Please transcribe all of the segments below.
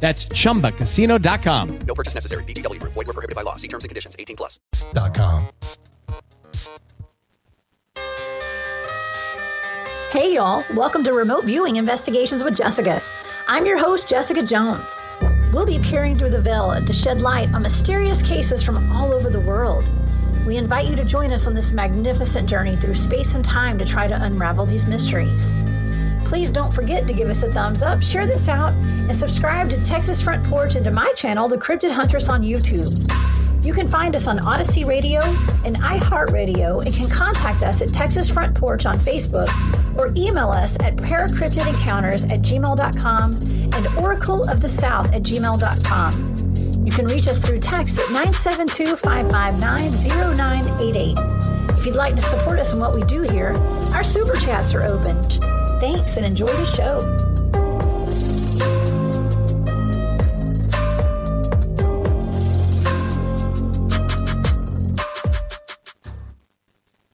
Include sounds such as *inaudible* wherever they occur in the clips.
That's chumbacasino.com. No purchase necessary. VGW Group. Void were prohibited by law. See terms and conditions. 18 plus. Dot com. Hey, y'all. Welcome to Remote Viewing Investigations with Jessica. I'm your host, Jessica Jones. We'll be peering through the veil to shed light on mysterious cases from all over the world. We invite you to join us on this magnificent journey through space and time to try to unravel these mysteries. Please don't forget to give us a thumbs up, share this out, and subscribe to Texas Front Porch and to my channel, The Cryptid Huntress, on YouTube. You can find us on Odyssey Radio and iHeartRadio and can contact us at Texas Front Porch on Facebook or email us at paracryptidencounters at gmail.com and oracle of the south at gmail.com. You can reach us through text at 972 559 0988. If you'd like to support us in what we do here, our super chats are open. Thanks and enjoy the show.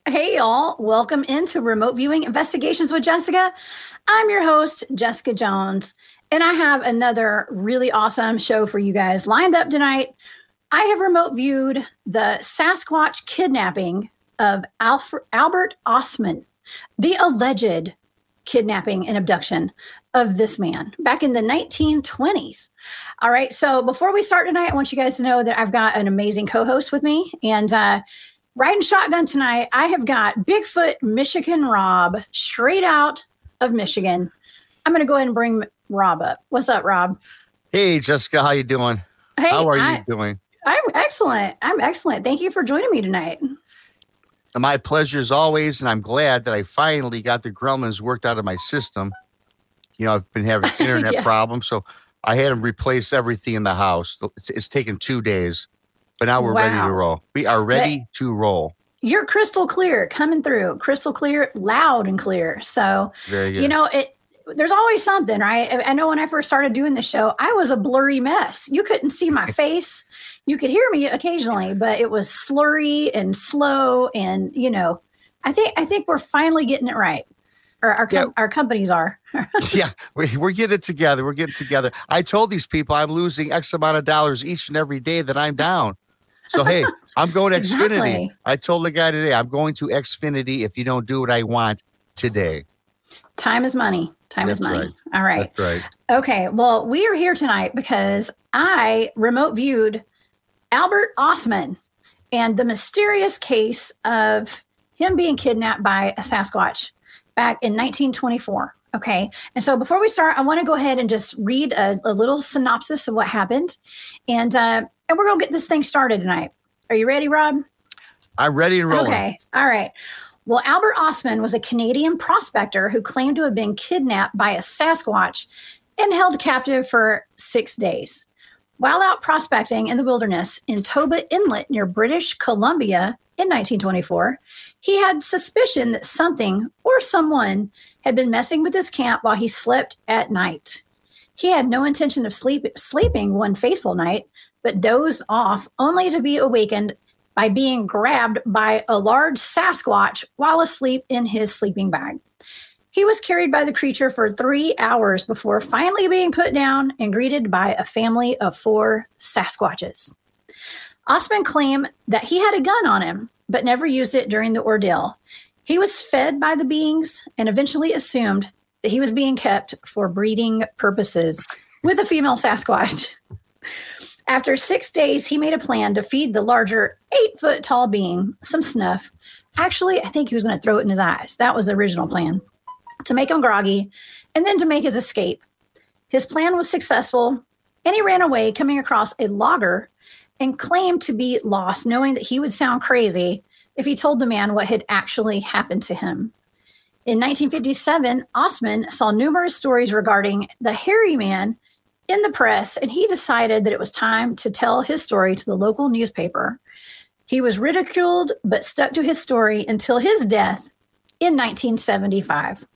Hey, y'all. Welcome into Remote Viewing Investigations with Jessica. I'm your host, Jessica Jones, and I have another really awesome show for you guys lined up tonight. I have remote viewed the Sasquatch kidnapping of Alfred, Albert Ostman, the alleged kidnapping and abduction of this man back in the 1920s. All right. So before we start tonight, I want you guys to know that I've got an amazing co host with me. And uh, riding shotgun tonight, I have got Bigfoot Michigan Rob straight out of Michigan. I'm going to go ahead and bring Rob up. What's up, Rob? Hey, Jessica, how you doing? Hey, how are I, you doing? I'm excellent. I'm excellent. Thank you for joining me tonight. My pleasure as always, and I'm glad that I finally got the gremlins worked out of my system. You know, I've been having *laughs* internet Yeah. problems, so I had them replace everything in the house. It's, it's taken two days, but now we're ready to roll. We are ready to roll. You're crystal clear coming through, crystal clear, loud and clear. So, you know, it there's always something, right? I- know when I first started doing the show, I was a blurry mess. You couldn't see my face. You could hear me occasionally, but it was slurry and slow and, you know, I think I think we're finally getting it right. Or our com- our companies are. *laughs* yeah, we, we're getting it together. We're getting together. I told these people I'm losing X amount of dollars each and every day that I'm down. So hey, *laughs* I'm going to Xfinity. Exactly. I told the guy today I'm going to Xfinity if you don't do what I want today. Time is money. Time is money. right. All right. That's right. Okay, well, we are here tonight because I remote viewed Albert Ostman and the mysterious case of him being kidnapped by a Sasquatch back in 1924. Okay, and so before we start, I want to go ahead and just read a, a little synopsis of what happened, and uh, and we're gonna get this thing started tonight. Are you ready, Rob? I'm ready and rolling. Okay. All right. Well, Albert Ostman was a Canadian prospector who claimed to have been kidnapped by a Sasquatch and held captive for six days. While out prospecting in the wilderness in Toba Inlet near British Columbia in 1924, he had suspicion that something or someone had been messing with his camp while he slept at night. He had no intention of sleep, sleeping one faithful night, but dozed off only to be awakened by being grabbed by a large Sasquatch while asleep in his sleeping bag. He was carried by the creature for three hours before finally being put down and greeted by a family of four Sasquatches. Ostman claimed that he had a gun on him, but never used it during the ordeal. He was fed by the beings and eventually assumed that he was being kept for breeding purposes with a female Sasquatch. *laughs* After six days, he made a plan to feed the larger eight foot tall being, some snuff. Actually, I think he was going to throw it in his eyes. That was the original plan to make him groggy and then to make his escape. His plan was successful and he ran away, coming across a logger and claimed to be lost, knowing that he would sound crazy if he told the man what had actually happened to him. In 1957, Ostman saw numerous stories regarding the hairy man in the press, and he decided that it was time to tell his story to the local newspaper. He was ridiculed, but stuck to his story until his death in 1975.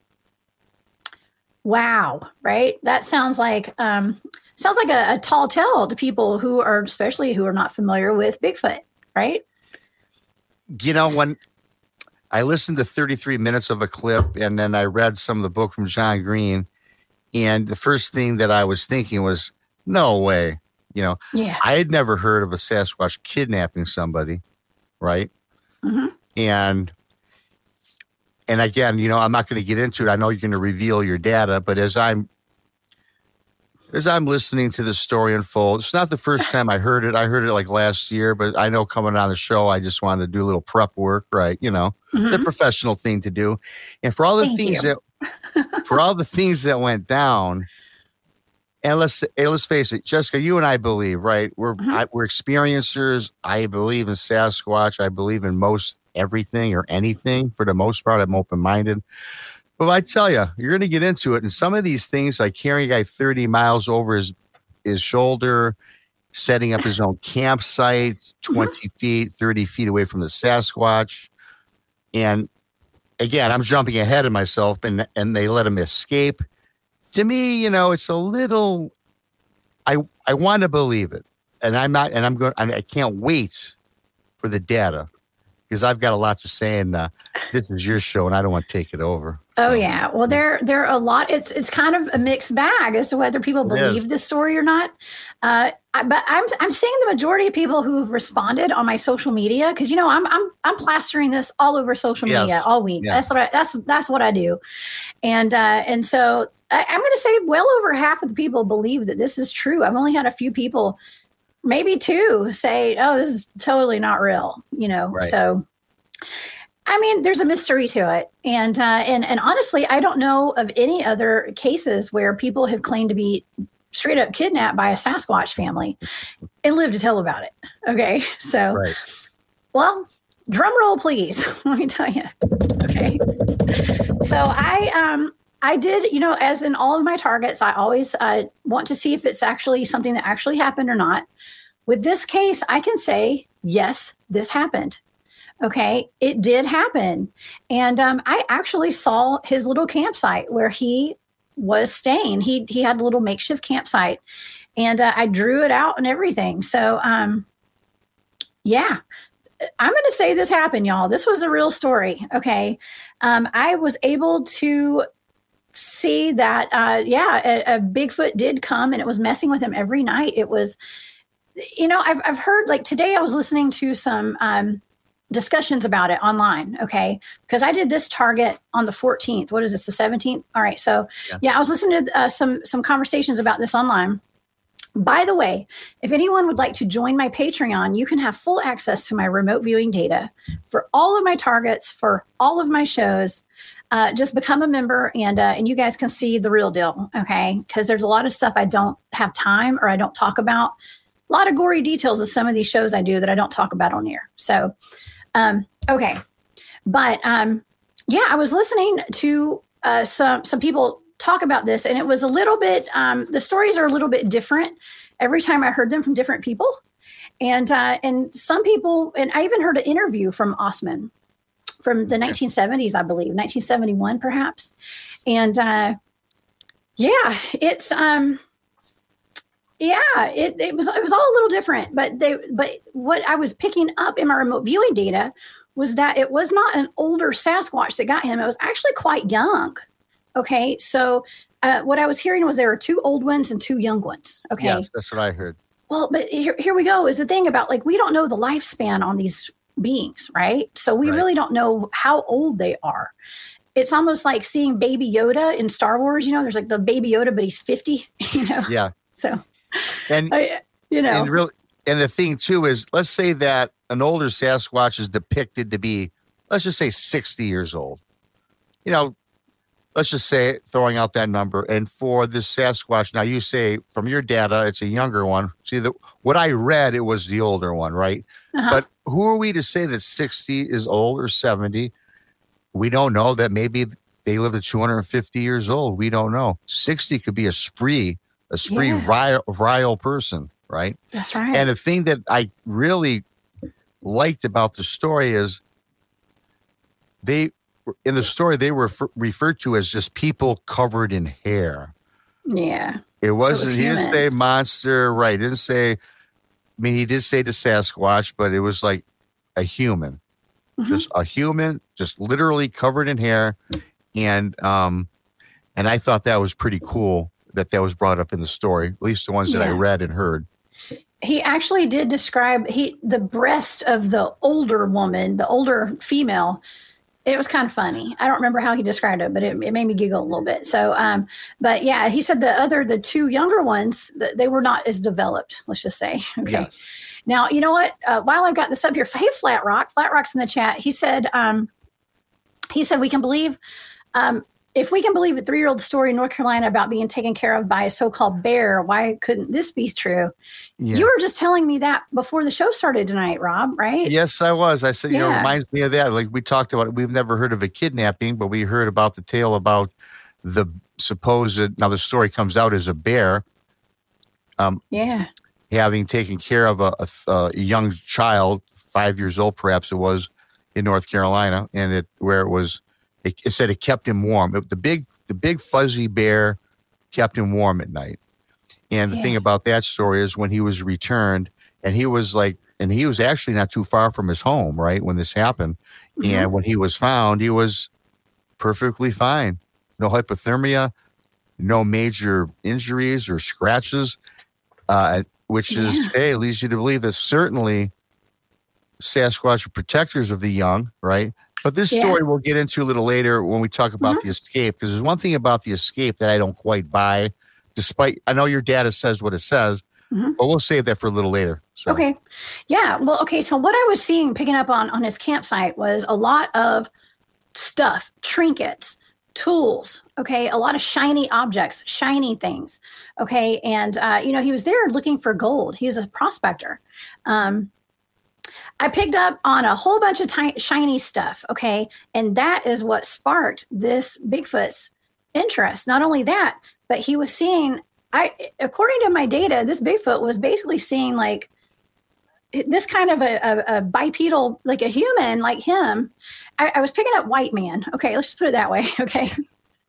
Wow, right? That sounds like um, sounds like a, a tall tale to people who are, especially who are not familiar with Bigfoot, right? You know, when I listened to 33 minutes of a clip and then I read some of the book from John Green, and the first thing that I was thinking was, no way. You know, Yeah. I had never heard of a Sasquatch kidnapping somebody, right? Mhm. And and again, you know, I'm not going to get into it. I know you're going to reveal your data, but as I'm as I'm listening to this story unfold, it's not the first time I heard it. I heard it like last year, but I know coming on the show, I just wanted to do a little prep work, right? You know, the professional thing to do. And for all the Mm-hmm. Thank things you. that for all the things that went down, and let's hey, let's face it, Jessica, you and I believe, right? We're Mm-hmm. I, we're experiencers. I believe in Sasquatch. I believe in most everything or anything. For the most part, I'm open minded. But I tell you, you're going to get into it, and some of these things, like carrying a guy 30 miles over his his shoulder, setting up his own campsite 20 feet, 30 feet away from the Sasquatch, and again, I'm jumping ahead of myself, and and they let him escape. To me, you know, it's a little. I I want to believe it, and I'm not, and I'm going. I I can't wait for the data because I've got a lot to say, and uh, this is your show, and I don't want to take it over. Oh yeah. Well, there there are a lot. It's it's kind of a mixed bag as to whether people It is. believe this story or not. Uh, I, but I'm I'm seeing the majority of people who've responded on my social media because you know I'm I'm I'm plastering this all over social media Yes. all week. Yeah. That's what I, that's that's what I do, and uh, and so I, I'm going to say well over half of the people believe that this is true. I've only had a few people, maybe two, say, "Oh, this is totally not real." You know, Right. so. I mean, there's a mystery to it, and uh, and and honestly, I don't know of any other cases where people have claimed to be straight up kidnapped by a Sasquatch family *laughs* and live to tell about it. Okay, *laughs* so Right. well, drum roll, please. *laughs* Let me tell you. Okay, so I um I did you know as in all of my targets, I always uh, want to see if it's actually something that actually happened or not. With this case, I can say yes, this happened. Okay, it did happen. And um, I actually saw his little campsite where he was staying. He he had a little makeshift campsite, and uh, I drew it out and everything. So, um, yeah, I'm going to say this happened, y'all. This was a real story. Okay, um, I was able to see that. Uh, yeah, a, a Bigfoot did come, and it was messing with him every night. It was, you know, I've I've heard like today. I was listening to some. Um, discussions about it online okay because i did this target on the 14th what is this the 17th all right so yeah, i was listening to uh, some some conversations about this online by the way if anyone would like to join my patreon you can have full access to my remote viewing data for all of my targets for all of my shows uh, just become a member and uh, and you guys can see the real deal okay? Because there's a lot of stuff i don't have time or i don't talk about. A lot of gory details of some of these shows i do that i don't talk about on air so um, okay, but um, yeah, I was listening to uh, some some people talk about this, and it was a little bit. Um, the stories are a little bit different every time I heard them from different people, and uh, and some people, and I even heard an interview from Ostman from the 1970s, I believe, 1971 perhaps, and uh, yeah, it's um yeah it, it was it was all a little different but they but what i was picking up in my remote viewing data was that it was not an older sasquatch that got him. It was actually quite young okay? So uh, what i was hearing was there were two old ones and two young ones okay? Yes, that's what I heard. well, but here, here we go is the thing about like we don't know the lifespan on these beings, right? So we Right. really don't know how old they are. It's almost like seeing Baby Yoda in Star Wars. You know, there's like the Baby Yoda, but he's 50. *laughs* You know, Yeah, so and I, you know, and really and the thing too is, let's say that an older Sasquatch is depicted to be, let's just say, sixty years old. You know, let's just say throwing out that number. And for this Sasquatch, now you say from your data, it's a younger one. See, the what I read, it was the older one, right? Uh-huh. But who are we to say that 60 is old or 70? We don't know that maybe they live to 250 years old. We don't know. 60 could be a spree, a spree Yeah. vile, vile person, right? That's right. And the thing that I really liked about the story is they, in the story, they were refer- referred to as just people covered in hair. yeah. It wasn't. was he didn't say monster, right? He didn't say. I mean, he did say the Sasquatch, but it was like a human, Mhm. just a human, just literally covered in hair, and um, and I thought that was pretty cool that that was brought up in the story. At least the ones that I read and heard. he actually did describe he the breast of the older woman the older female it was kind of funny. I don't remember how he described it but it, it made me giggle a little bit. So um but yeah he said the other the two younger ones th- they were not as developed let's just say. *laughs* Okay. Yes. now you know what? Uh, while i've got this up here hey flat rock flat rock's in the chat. He said um he said we can believe um if we can believe a three-year-old story in North Carolina about being taken care of by a so-called bear, why couldn't this be true? Yeah. You were just telling me that before the show started tonight, Rob, right? Yes, I was. I said, you know, it reminds me of that. Like we talked about, we've never heard of a kidnapping, but we heard about the tale about the supposed. Now the story comes out as a bear um, Yeah. having taken care of a, a, a young child, five years old, perhaps it was, in North Carolina, and it where it was, it, it said it kept him warm. It- the big, the big fuzzy bear kept him warm at night. And the thing about that story is when he was returned, and he was like, and he was actually not too far from his home, right, when this happened. Mm-hmm. And when he was found, he was perfectly fine. No hypothermia, no major injuries or scratches, uh, which is, hey, leads you to believe that certainly Sasquatch are protectors of the young, right? But this Yeah. story we'll get into a little later when we talk about the escape, because there's one thing about the escape that I don't quite buy, despite I know your data says what it says, Mhm. but we'll save that for a little later. So, Okay. Yeah. Well, okay. So what I was seeing picking up on on his campsite was a lot of stuff, trinkets, tools. Okay, a lot of shiny objects, shiny things. Okay, and uh, you know he was there looking for gold. He was a prospector. Um, I picked up on a whole bunch of shiny stuff. Okay, and that is what sparked this Bigfoot's interest. Not only that, but he was seeing. I, according to my data, this Bigfoot was basically seeing like this kind of a, a, a bipedal, like a human like him. I, I was picking up white man. Okay, let's just put it that way. *laughs* Okay.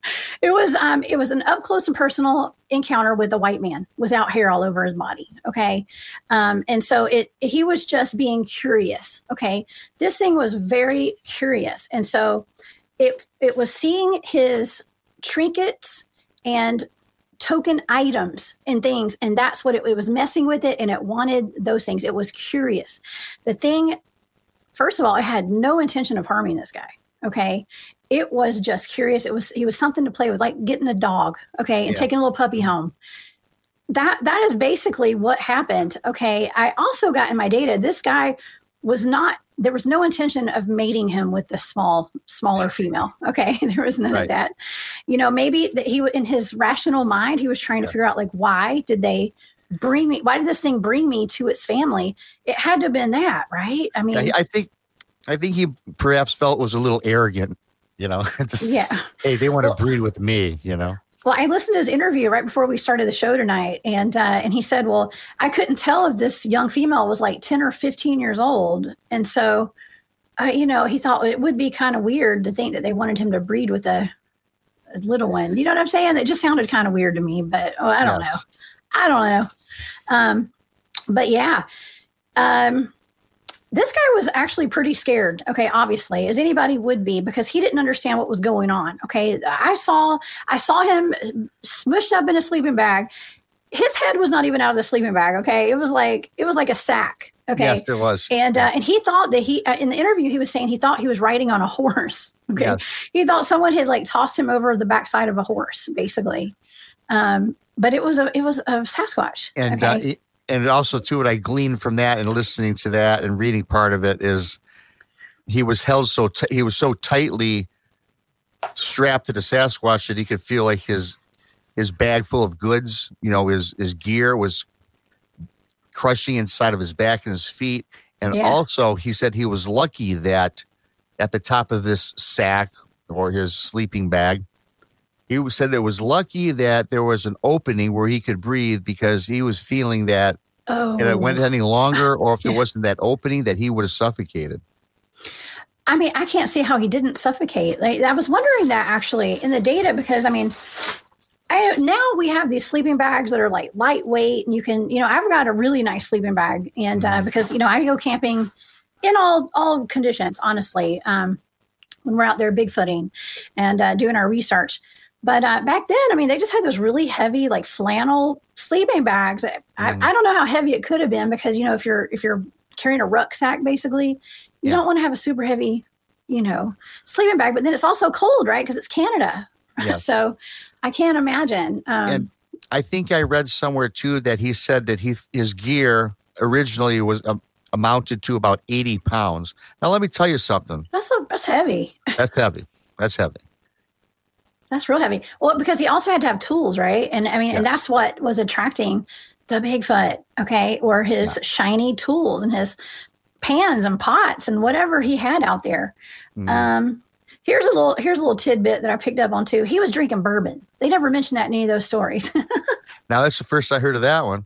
*laughs* It was um it was an up close and personal encounter with a white man without hair all over his body. Okay. Um, and so it he was just being curious. Okay. This thing was very curious. And so it it was seeing his trinkets and token items and things and that's what it, it was messing with it and it wanted those things it was curious the thing first of all it had no intention of harming this guy okay it was just curious. It was he was something to play with like getting a dog okay and Yeah. taking a little puppy mm-hmm. home. That that is basically what happened okay. I also got in my data this guy was not there was no intention of mating him with the small smaller female okay *laughs* there was none Right. of that. You know maybe that he in his rational mind he was trying to figure out like why did they bring me why did this thing bring me to its family? It had to have been that right? I mean I, I think, I think he perhaps felt was a little arrogant. You know, *laughs* Just, yeah Hey, they want to Well- breed with me. You know. Well, I listened to his interview right before we started the show tonight, and uh, and he said, "Well, I couldn't tell if this young female was like ten or fifteen years old, and so, uh, you know, he thought it would be kind of weird to think that they wanted him to breed with a, a little one. You know what I'm saying? It just sounded kind of weird to me, but oh, I don't Yes. know, I don't know. Um, but yeah, um, this guy was actually pretty scared. Okay, obviously, as anybody would be, because he didn't understand what was going on. Okay, I saw I saw him smushed up in a sleeping bag. His head was not even out of the sleeping bag. Okay, it was like it was like a sack. Okay, Yes, it was. and uh, and he thought that he uh, in the interview he was saying he thought he was riding on a *laughs* horse. Okay, Yes. he thought someone had like tossed him over the backside of a horse, basically. Um, but it was a it was a Sasquatch. and okay? uh, and also too, what I gleaned from that and listening to that and reading part of it is he was held so t- he was so tightly strapped to the Sasquatch that he could feel like his his bag full of goods, you know, his his gear was crushing inside of his back and his feet. And Yeah. also, he said he was lucky that at the top of this sack or his sleeping bag, he said it was lucky that there was an opening where he could breathe because he was feeling that Oh, if it went any longer *laughs* or if there wasn't that opening that he would have suffocated. I mean, I can't see how he didn't suffocate. Like, I was wondering that actually in the data because I mean, I now we have these sleeping bags that are like lightweight, and you can, you know, I've got a really nice sleeping bag, and uh, because you know I go camping in all all conditions, honestly, um, when we're out there bigfooting and uh, doing our research. But uh, back then, I mean, they just had those really heavy, like flannel sleeping bags. I, I don't know how heavy it could have been because you know if you're if you're carrying a rucksack, basically, you Yeah. don't want to have a super heavy, you know, sleeping bag. But then it's also cold, right? Because it's Canada. *laughs* Yes. so I can't imagine. Um, And I think I read somewhere too that he said that he his gear originally was um, amounted to about 80 pounds. Now let me tell you something. that's a, that's heavy. *laughs* That's heavy. That's heavy. That's real heavy. Well, because he also had to have tools, right? And I mean, and that's what was attracting the Bigfoot, okay, or his shiny tools and his pans and pots and whatever he had out there. Mhm. Um, here's a little here's a little tidbit that I picked up on too. He was drinking bourbon. They never mentioned that in any of those stories. *laughs* now that's the first I heard of that one.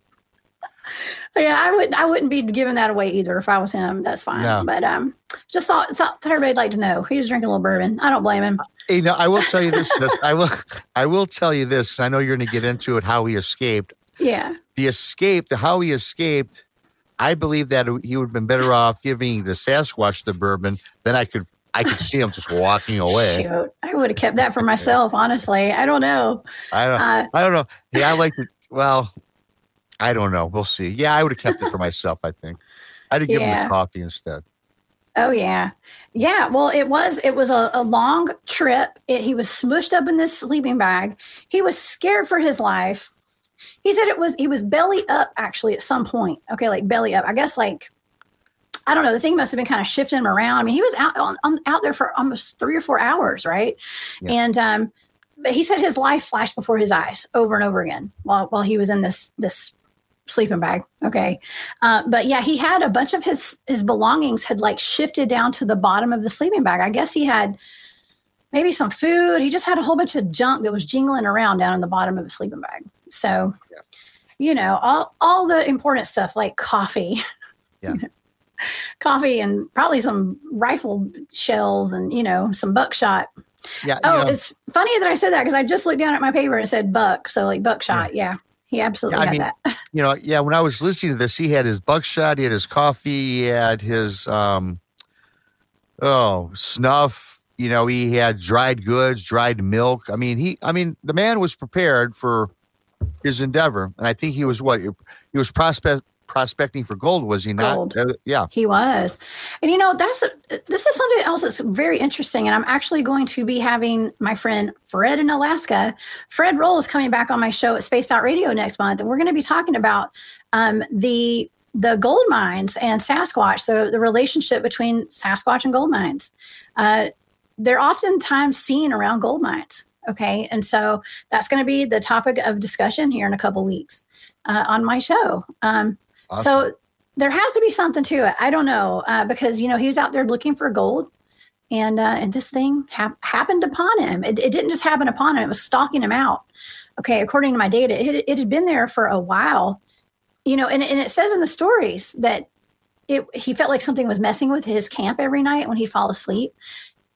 *laughs* yeah, I wouldn't I wouldn't be giving that away either if I was him. That's fine. No. But um, just thought, thought everybody'd like to know. He was drinking a little bourbon. I don't blame him. You know, I will tell you this. *laughs* this I will. I will tell you this. I know you're going to get into it. How he escaped. Yeah. The escape. The how he escaped. I believe that he would have been better off giving the Sasquatch the bourbon than I could. I could see him just walking *laughs* away. Shoot, I would have kept that for myself. Honestly, I don't know. I don't. Uh, I don't know. Yeah, I like it. Well, I don't know. We'll see. Yeah, I would have kept it for myself. I think I'd have given him Yeah. the coffee instead. Oh yeah, yeah. Well, it was it was a, a long trip. It, he was smushed up in this sleeping bag. He was scared for his life. He said it was he was belly up actually at some point. Okay, like belly up. I guess like I don't know. The thing must have been kind of shifting him around. I mean, he was out on, on out there for almost three or four hours, right? Yeah. And um, but he said his life flashed before his eyes over and over again while while he was in this this sleeping bag. Okay. Uh, but yeah, he had a bunch of his his belongings had like shifted down to the bottom of the sleeping bag. I guess he had maybe some food. He just had a whole bunch of junk that was jingling around down in the bottom of the sleeping bag. So, you know, all all the important stuff like coffee. Yeah. *laughs* coffee and probably some rifle shells and you know some buckshot. Yeah. you Oh, know, it's funny that I said that because I just looked down at my paper and it said buck, so like buckshot. Yeah, he absolutely Yeah, I had mean, that. *laughs* you know, yeah, when I was listening to this, he had his buckshot, he had his coffee, he had his um oh, snuff, you know, he had dried goods, dried milk. I mean, he I mean, the man was prepared for his endeavor. And I think he was what he was prospect prospecting for gold, was he not? Gold. Uh, yeah. He was. And you know, that's this is something else that's very interesting. And I'm actually going to be having my friend Fred in Alaska. Fred Roll is coming back on my show at Space Out Radio next month. And we're going to be talking about um, the the gold mines and Sasquatch, so the relationship between Sasquatch and gold mines. Uh, they're oftentimes seen around gold mines. Okay. And so that's going to be the topic of discussion here in a couple weeks uh, on my show. Um, Awesome. so there has to be something to it. I don't know uh, because you know he was out there looking for gold, and uh, and this thing hap- happened upon him. It, it didn't just happen upon him; it was stalking him out. Okay, according to my data, it, it had been there for a while. You know, and, and it says in the stories that it he felt like something was messing with his camp every night when he'd fall asleep.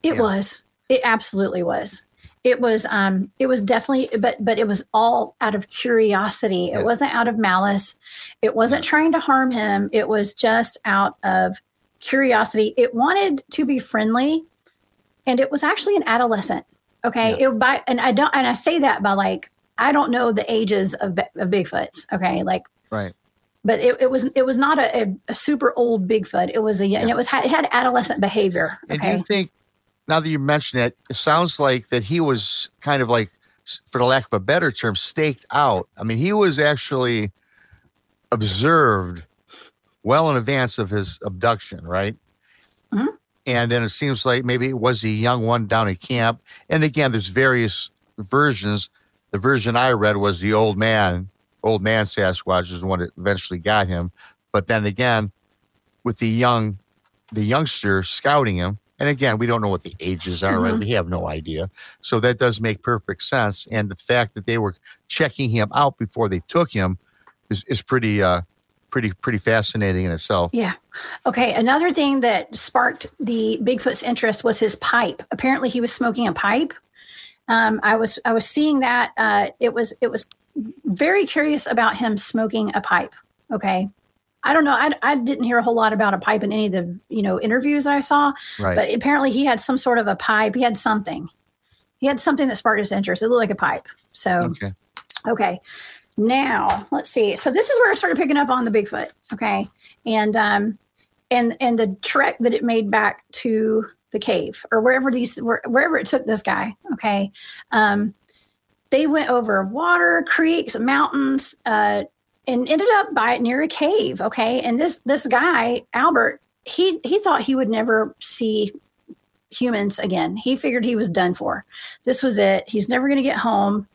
It Yeah. was. It absolutely was. It was um it was definitely but but it was all out of curiosity. It Yeah. wasn't out of malice. It wasn't trying to harm him. It was just out of curiosity. It wanted to be friendly and it was actually an adolescent. Okay. It by and I don't and I say that by like I don't know the ages of, of Bigfoots. Okay. Like Right. but it, it was it was not a, a, a super old Bigfoot. It was a and it was it had adolescent behavior. And Okay. you think now that you mention it, it sounds like that he was kind of like, for the lack of a better term, staked out. I mean, he was actually observed well in advance of his abduction, right? Mhm. And then it seems like maybe it was the young one down at camp. And again, there's various versions. The version I read was the old man, old man Sasquatch is the one that eventually got him. But then again, with the young, the youngster scouting him, and again, we don't know what the ages are, right? We have no idea. So that does make perfect sense. And the fact that they were checking him out before they took him is, is pretty, uh, pretty, pretty fascinating in itself. Yeah. Okay. Another thing that sparked the Bigfoot's interest was his pipe. Apparently, he was smoking a pipe. Um, I was I was seeing that. Uh, it was it was very curious about him smoking a pipe. Okay. I don't know. I, I didn't hear a whole lot about a pipe in any of the you know interviews I saw, Right. but apparently he had some sort of a pipe. He had something. He had something that sparked his interest. It looked like a pipe. So okay. Okay. Now let's see. So this is where I started picking up on the Bigfoot. Okay. And um and and the trek that it made back to the cave or wherever these where, wherever it took this guy. Okay. Um they went over water, creeks, mountains, uh, and ended up by near a cave. Okay. And this this guy, Albert, he he thought he would never see humans again. He figured he was done for. This was it. He's never going to get home.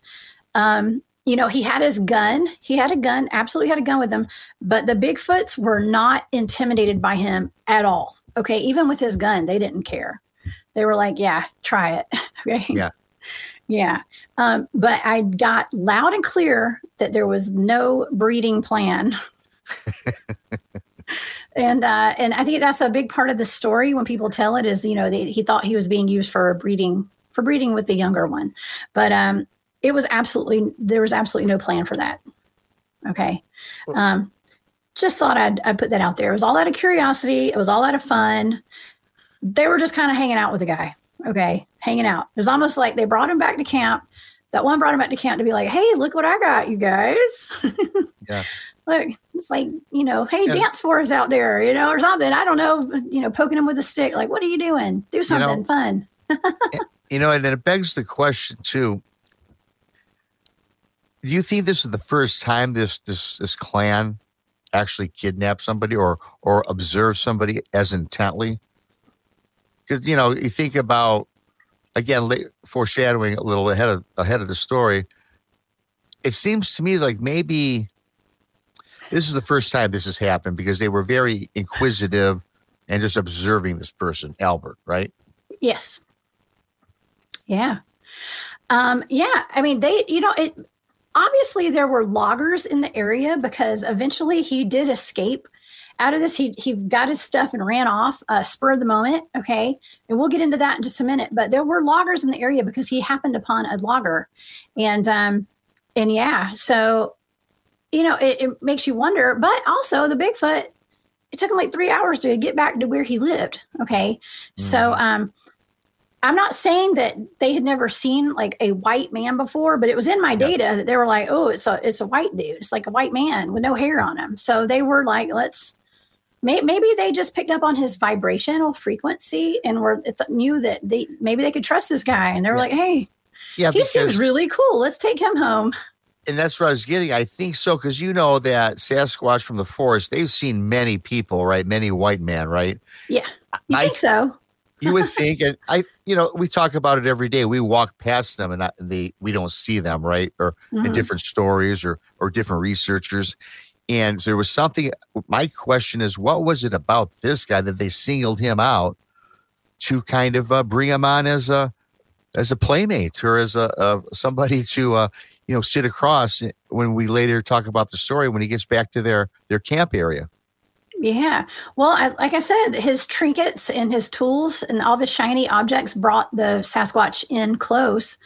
Um, you know, he had his gun. He had a gun, absolutely had a gun with him, but the Bigfoots were not intimidated by him at all. Okay. Even with his gun, they didn't care. They were like, yeah, try it. *laughs* okay. Yeah. Yeah. Um, but I got loud and clear that there was no breeding plan. *laughs* and uh, and I think that's a big part of the story when people tell it is you know they, he thought he was being used for breeding for breeding with the younger one, but um, it was absolutely there was absolutely no plan for that. Okay, um, just thought I'd I'd put that out there. It was all out of curiosity. It was all out of fun. They were just kind of hanging out with the guy. Okay, hanging out. It was almost like they brought him back to camp. That one brought him back to camp to be like, "Hey, look what I got, you guys." *laughs* Yeah. look, it's like, you know, hey, Yeah. dance for us out there, you know, or something. I don't know, you know, poking him with a stick. Like, what are you doing? Do something know, fun. *laughs* You know, and it begs the question too. Do you think this is the first time this this this clan actually kidnapped somebody or or observed somebody as intently? Because you know, you think about again, foreshadowing a little ahead of ahead of the story. It seems to me like maybe this is the first time this has happened because they were very inquisitive and just observing this person, Albert, right? Yes. Yeah. Um, yeah. I mean, they, you know, it obviously there were loggers in the area because eventually he did escape out of this. He he got his stuff and ran off, uh, spur of the moment. Okay. And we'll get into that in just a minute. But there were loggers in the area because he happened upon a logger. And um, and yeah, so you know, it, it makes you wonder, but also the Bigfoot, it took him like three hours to get back to where he lived. Okay. So um I'm not saying that they had never seen like a white man before, but it was in my data that they were like, "Oh, it's a it's a white dude. It's like a white man with no hair on him." So they were like, "Let's." May, maybe they just picked up on his vibrational frequency and were knew that they maybe they could trust this guy, and they were like, "Hey, Yeah, he seems really cool. Let's take him home." and that's what I was getting. I think so because you know that Sasquatch from the forest, they've seen many people, right? Many white men, right? Yeah, you I- think so? You would think, and I, you know, we talk about it every day. We walk past them, and I, they, we don't see them, right? Or in Mhm. different stories, or or different researchers. And there was something. My question is, what was it about this guy that they singled him out to kind of uh, bring him on as a as a playmate or as a, a somebody to uh, you know sit across when we later talk about the story when he gets back to their their camp area. Yeah. Well, I, like I said, his trinkets and his tools and all the shiny objects brought the Sasquatch in close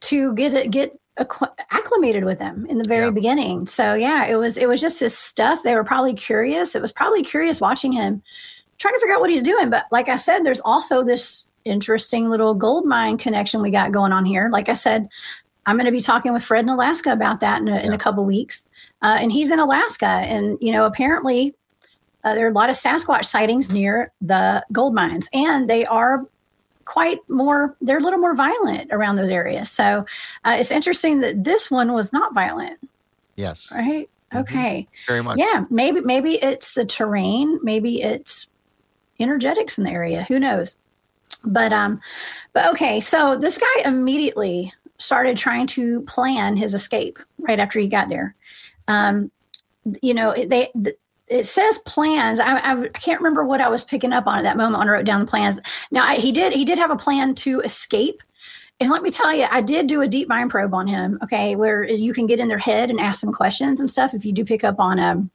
to get it get acqu- acclimated with him in the very Yeah. beginning. So yeah, it was it was just his stuff. They were probably curious. It was probably curious watching him, trying to figure out what he's doing. But like I said, there's also this interesting little gold mine connection we got going on here. Like I said, I'm going to be talking with Fred in Alaska about that in a, in a couple weeks. Uh, and he's in Alaska, and you know apparently uh, there are a lot of Sasquatch sightings near the gold mines, and they are quite more, they're a little more violent around those areas. So uh, it's interesting that this one was not violent, Yes. right? Okay. Very much. Yeah, maybe maybe it's the terrain, maybe it's energetics in the area. Who knows? But um, but okay. So this guy immediately started trying to plan his escape right after he got there. Um, you know, they. th- it says plans. I, I, I can't remember what I was picking up on at that moment when I wrote down the plans. Now I, he did he did have a plan to escape, and let me tell you, I did do a deep mind probe on him. Okay, where you can get in their head and ask them questions and stuff. If you do pick up on a,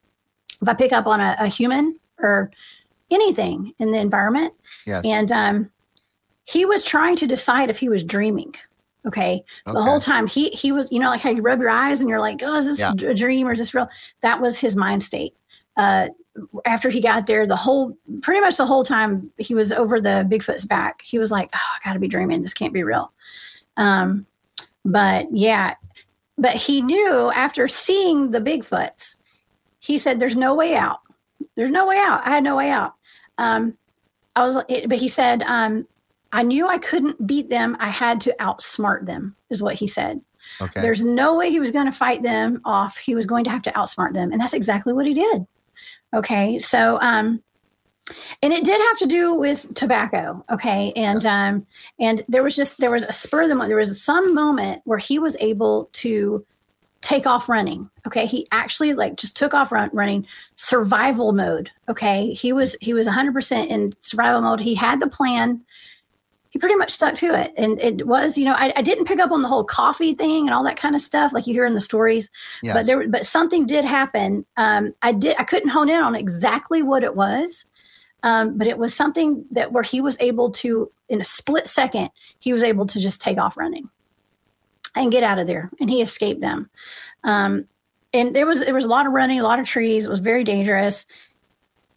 if I pick up on a, a human or anything in the environment, Yes. and um, he was trying to decide if he was dreaming. Okay. The whole time he he was, you know, like how you rub your eyes and you're like, oh, is this Yeah. a dream or is this real? That was his mind state. Uh, after he got there, the whole pretty much the whole time he was over the Bigfoot's back, he was like, oh, I got to be dreaming. This can't be real. Um, but yeah, but he knew after seeing the Bigfoots, he said, "There's no way out. There's no way out. I had no way out." Um, I was, but he said, um, "I knew I couldn't beat them. I had to outsmart them." Is what he said. Okay. There's no way he was going to fight them off. He was going to have to outsmart them, and that's exactly what he did. Okay, so um, and it did have to do with tobacco. Okay, and um, and there was just there was a spur of the moment. There was some moment where he was able to take off running. Okay, he actually like just took off run, running survival mode. Okay, he was he was 100 percent in survival mode. He had the plan he pretty much stuck to it. And it was, you know, I, I didn't pick up on the whole coffee thing and all that kind of stuff like you hear in the stories. Yes. But there, but something did happen. Um, I did, I couldn't hone in on exactly what it was, um, but it was something that where he was able to, in a split second, he was able to just take off running and get out of there, and he escaped them. Um, and there was there was a lot of running, a lot of trees. It was very dangerous.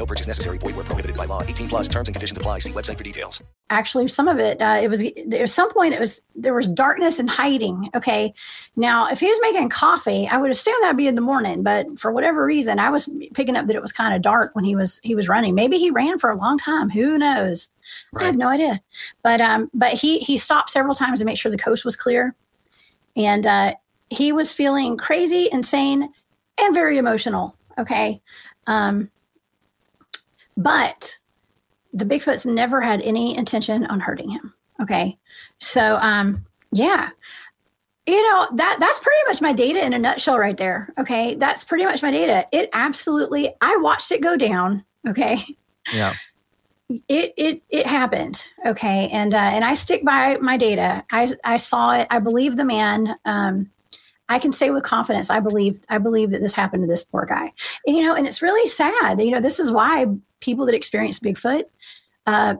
No purchase necessary. Void where prohibited by law. 18 plus terms and conditions apply. See website for details. actually some of it uh, it was at some point it was there was darkness and hiding okay now if he was making coffee i would assume that'd be in the morning but for whatever reason i was picking up that it was kind of dark when he was he was running maybe he ran for a long time who knows i have no idea but um but he he stopped several times to make sure the coast was clear and uh he was feeling crazy insane and very emotional okay um but the Bigfoots never had any intention on hurting him. Okay. So um yeah. You know, that that's pretty much my data in a nutshell right there. Okay. That's pretty much my data. It absolutely I watched it go down. Okay. Yeah. It it it happened. Okay. And uh and I stick by my data. I I saw it. I believe the man. Um I can say with confidence, I believe, I believe that this happened to this poor guy. And, you know, and it's really sad. You know, this is why people that experience Bigfoot, uh,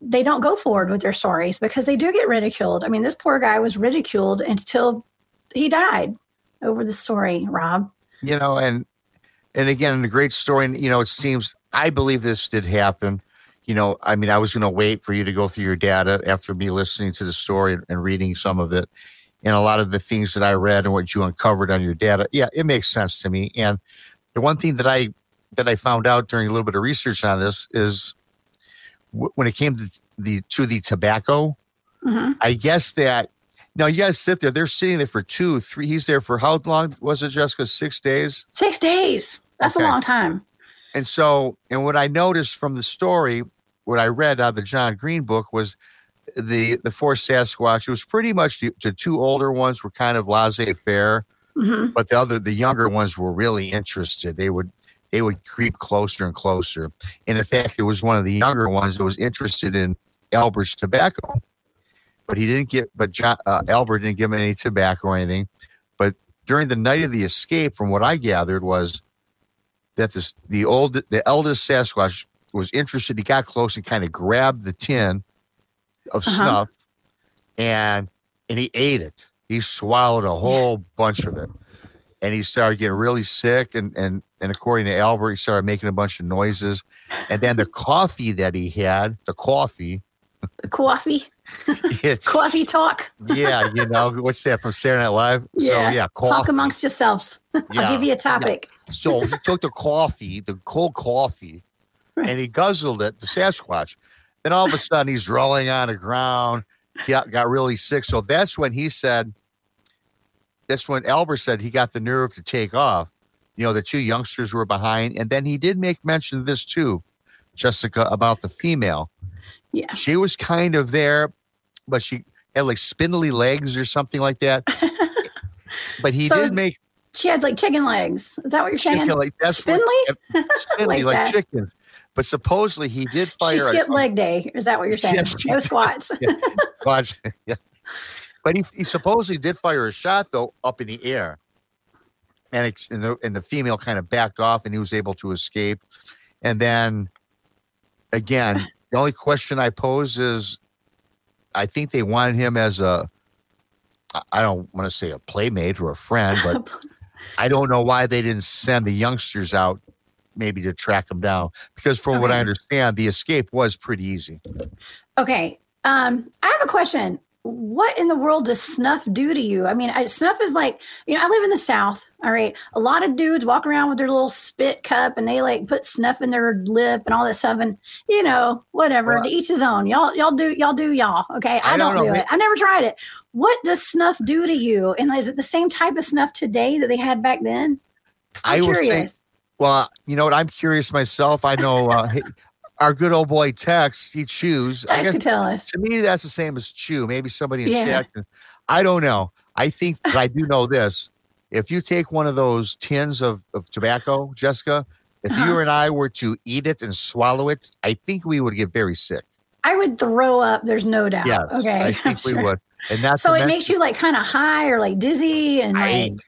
they don't go forward with their stories because they do get ridiculed. I mean, this poor guy was ridiculed until he died over the story, Rob. you know and and again a great story and you know it seems i believe this did happen you know i mean i was going to wait for you to go through your data after me listening to the story and reading some of it and a lot of the things that i read and what you uncovered on your data yeah it makes sense to me and the one thing that i that i found out during a little bit of research on this is w- when it came to the to the tobacco Mhm. i guess that now you guys sit there they're sitting there for two three he's there for how long was it jessica six days Six days. That's Okay. a long time. and so, and what I noticed from the story, what I read out of the John Green book was the the four Sasquatch. It was pretty much the, the two older ones were kind of laissez faire, hmm but the other the younger ones were really interested. They would they would creep closer and closer. And in fact, there was one of the younger ones that was interested in Albert's tobacco, but he didn't get. But John, uh, Albert didn't give him any tobacco or anything. But during the night of the escape, from what I gathered, was that this the old the eldest Sasquatch was interested. He got close and kind of grabbed the tin of Uh-huh. snuff, and and he ate it. He swallowed a whole bunch of it. and he started getting really sick. And and and according to Albert, he started making a bunch of noises. And then the *laughs* coffee that he had, the coffee, The coffee, *laughs* yeah, coffee talk. yeah, you know *laughs* what's that from Saturday Night Live? Yeah. So yeah, Talk amongst yourselves. I'll Yeah. give you a topic. So he took the coffee, the cold coffee, and he guzzled it, the Sasquatch. Then all of a sudden he's rolling on the ground. He got, got really sick. So that's when he said, that's when Albert said he got the nerve to take off. You know, the two youngsters were behind. And then he did make mention of this too, Jessica, about the female. Yeah. She was kind of there, but she had like spindly legs or something like that. *laughs* but he So did make She had like chicken legs. Is that what you're saying? chicken like that's what- Spindly? *laughs* spindly Like like, chickens. But supposedly he did fire. She a- skipped leg day. Is that what you're saying? Yes, no squats. *laughs* But, yeah. but he, he supposedly did fire a shot though up in the air, and, it, and, the, and the female kind of backed off, and he was able to escape. And then again, the only question I pose is, I think they wanted him as a I don't want to say a playmate or a friend, but *laughs* I don't know why they didn't send the youngsters out maybe to track him down because from what I understand, the escape was pretty easy. Okay. Um, I have a question. What in the world does snuff do to you? I mean, I, snuff is like, you know, I live in the South. All right. A lot of dudes walk around with their little spit cup and they like put snuff in their lip and all that stuff. And, you know, whatever. Well, to each his own. Y'all, y'all do, y'all do y'all. Okay. I, I don't, don't do it. I never tried it. What does snuff do to you? And is it the same type of snuff today that they had back then? I'm I will say, curious. well, you know what? I'm curious myself. I know uh, *laughs* our good old boy Tex, he chews. I Tex guess could tell us. to me, that's the same as chew. Maybe somebody in Yeah. chat. can- I don't know. I think, but I do know *laughs* this. If you take one of those tins of, of tobacco, Jessica, if Uh-huh. you and I were to eat it and swallow it, I think we would get very sick. I would throw up. There's no doubt. Yes, okay. I *laughs* I'm think we sure. would. And that's so it makes you like kind of high or like dizzy and I- like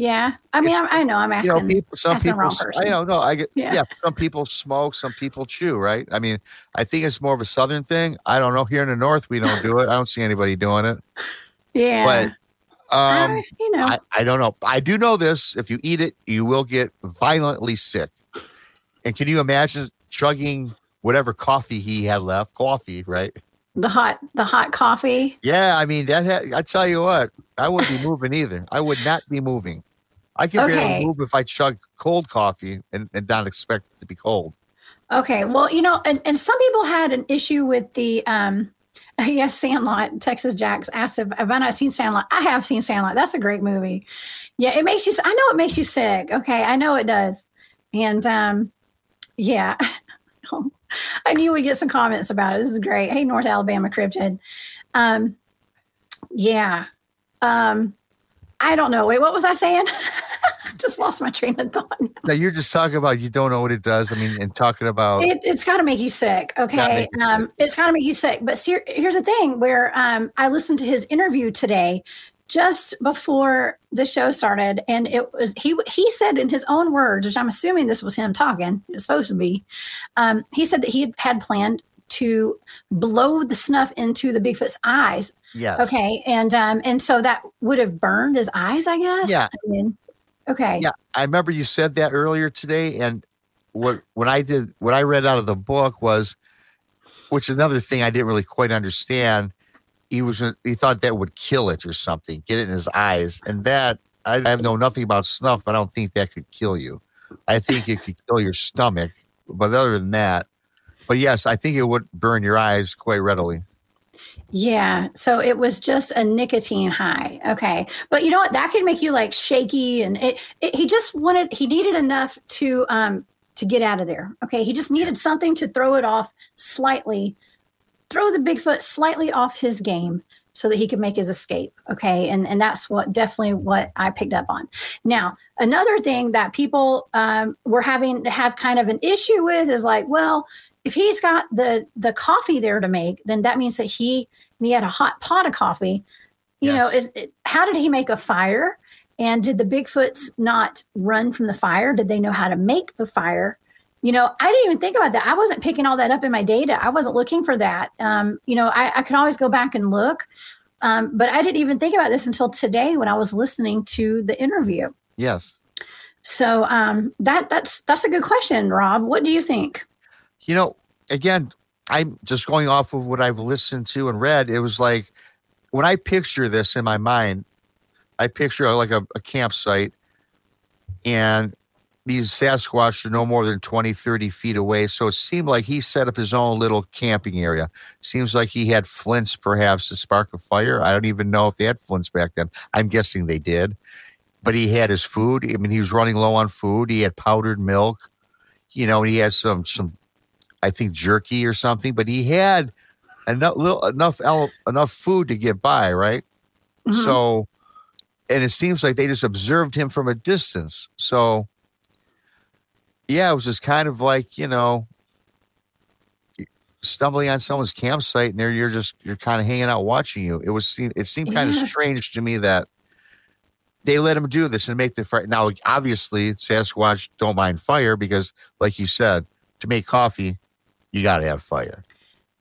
yeah i mean I, I know i'm you asking know, people, some people, I don't know. I get, Yeah. yeah. some people smoke, some people chew, right? I mean, I think it's more of a southern thing. I don't know. Here in the north, we don't do it. I don't see anybody doing it. yeah But um, Uh, you know I, I don't know. I do know this. If you eat it, you will get violently sick. And can you imagine chugging whatever coffee he had left? Coffee, right? the hot the hot coffee Yeah, I mean that. Ha- I tell you what, I wouldn't be moving either. I would not be moving. I can Okay. barely move if I chug cold coffee and, and not expect it to be cold. okay well you know and, and some people had an issue with the um *laughs* yes sandlot texas jacks asked if have i not seen sandlot i have seen sandlot that's a great movie yeah it makes you i know it makes you sick okay i know it does and um yeah *laughs* I knew we'd get some comments about it. This is great. Hey, North Alabama cryptid. Um, yeah. Um, I don't know. Wait, what was I saying? *laughs* *laughs* Just lost my train of thought. Now you're just talking about you don't know what it does. I mean, and talking about It, it's got to make you sick. Okay. you Um, it's got to make you sick. But ser- here's the thing where um, I listened to his interview today just before the show started. And it was, he, he said in his own words, which I'm assuming this was him talking, it's supposed to be. Um, he said that he had planned to blow the snuff into the Bigfoot's eyes. yes. Okay. And, um, and so that would have burned his eyes, I guess. Yeah. I mean, okay. Yeah, I remember you said that earlier today, and what when I did what I read out of the book was, which is another thing I didn't really quite understand. He was he thought that would kill it or something, get it in his eyes, and that I, I know nothing about snuff, but I don't think that could kill you. I think it could kill your stomach, but other than that, but yes, I think it would burn your eyes quite readily. Yeah. So it was just a nicotine high. Okay. But you know what? That could make you like shaky and it, it he just wanted he needed enough to um to get out of there. Okay. He just needed something to throw it off slightly, throw the Bigfoot slightly off his game so that he could make his escape. Okay. And and that's what definitely what I picked up on. Now, another thing that people um were having to have kind of an issue with is like, well, if he's got the the coffee there to make, then that means that he and he had a hot pot of coffee. You know, is it, how did he make a fire? And did the Bigfoots not run from the fire? Did they know how to make the fire? You know, I didn't even think about that. I wasn't picking all that up in my data. I wasn't looking for that. Um, you know, I, I can always go back and look, um, but I didn't even think about this until today when I was listening to the interview. Yes. So um, that that's that's a good question, Rob. What do you think? You know, again, I'm just going off of what I've listened to and read. It was like when I picture this in my mind, I picture uh, like a, a campsite and these Sasquatch are no more than 20, 30 feet away. So it seemed like he set up his own little camping area. Seems like he had flints perhaps to spark a fire. I don't even know if they had flints back then. I'm guessing they did. But he had his food. I mean, he was running low on food. He had powdered milk. You know, he had some some I think jerky or something, but he had enough little enough enough food to get by, right? Mm-hmm. So and it seems like they just observed him from a distance. So yeah, it was just kind of like, you know, stumbling on someone's campsite and there you're just you're kind of hanging out watching you. It was it seemed kind yeah. of strange to me that they let him do this and make the fire. Now, obviously, Sasquatch don't mind fire because, like you said, to make coffee, you got to have fire.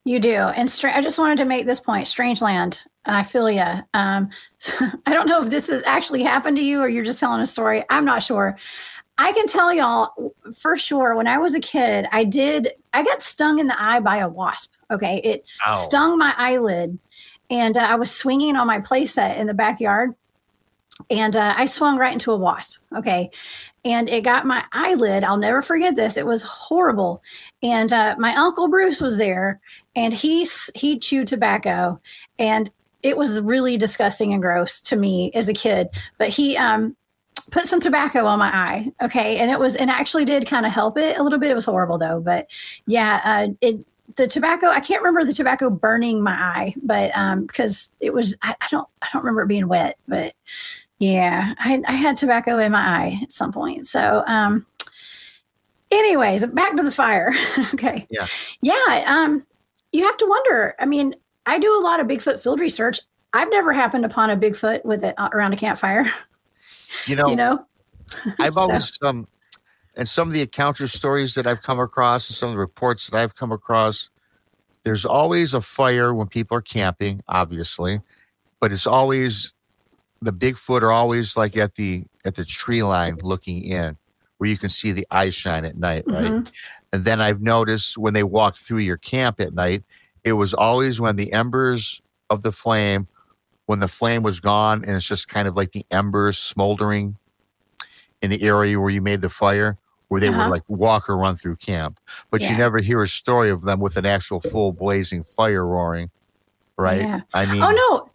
You do. And stra- I just wanted to make this point Strangeland, I feel you. Um, *laughs* I don't know if this has actually happened to you or you're just telling a story. I'm not sure. I can tell y'all for sure when I was a kid, I did, I got stung in the eye by a wasp. Okay. It Ow. stung my eyelid and uh, I was swinging on my playset in the backyard and uh, I swung right into a wasp. Okay. And it got my eyelid. I'll never forget this. It was horrible. And uh, my uncle Bruce was there and he, he chewed tobacco and it was really disgusting and gross to me as a kid. But he, um, put some tobacco on my eye. Okay. And it was, and actually did kind of help it a little bit. It was horrible though. But yeah, uh, it, the tobacco, I can't remember the tobacco burning my eye, but, um, because it was, I, I don't, I don't remember it being wet, but yeah, I, I had tobacco in my eye at some point. So, um, anyways, back to the fire. *laughs* okay. Yeah. Yeah. Um, you have to wonder. I mean, I do a lot of Bigfoot field research. I've never happened upon a Bigfoot with it uh, around a campfire. *laughs* You know, you know, *laughs* I've so. always um, and some of the encounter stories that I've come across and some of the reports that I've come across, there's always a fire when people are camping, obviously, but it's always the Bigfoot are always like at the at the tree line looking in, where you can see the eye shine at night, right? Mm-hmm. And then I've noticed when they walk through your camp at night, it was always when the embers of the flame when the flame was gone and it's just kind of like the embers smoldering in the area where you made the fire where they uh-huh. would like walk or run through camp but yeah. you never hear a story of them with an actual full blazing fire roaring right yeah. i mean oh no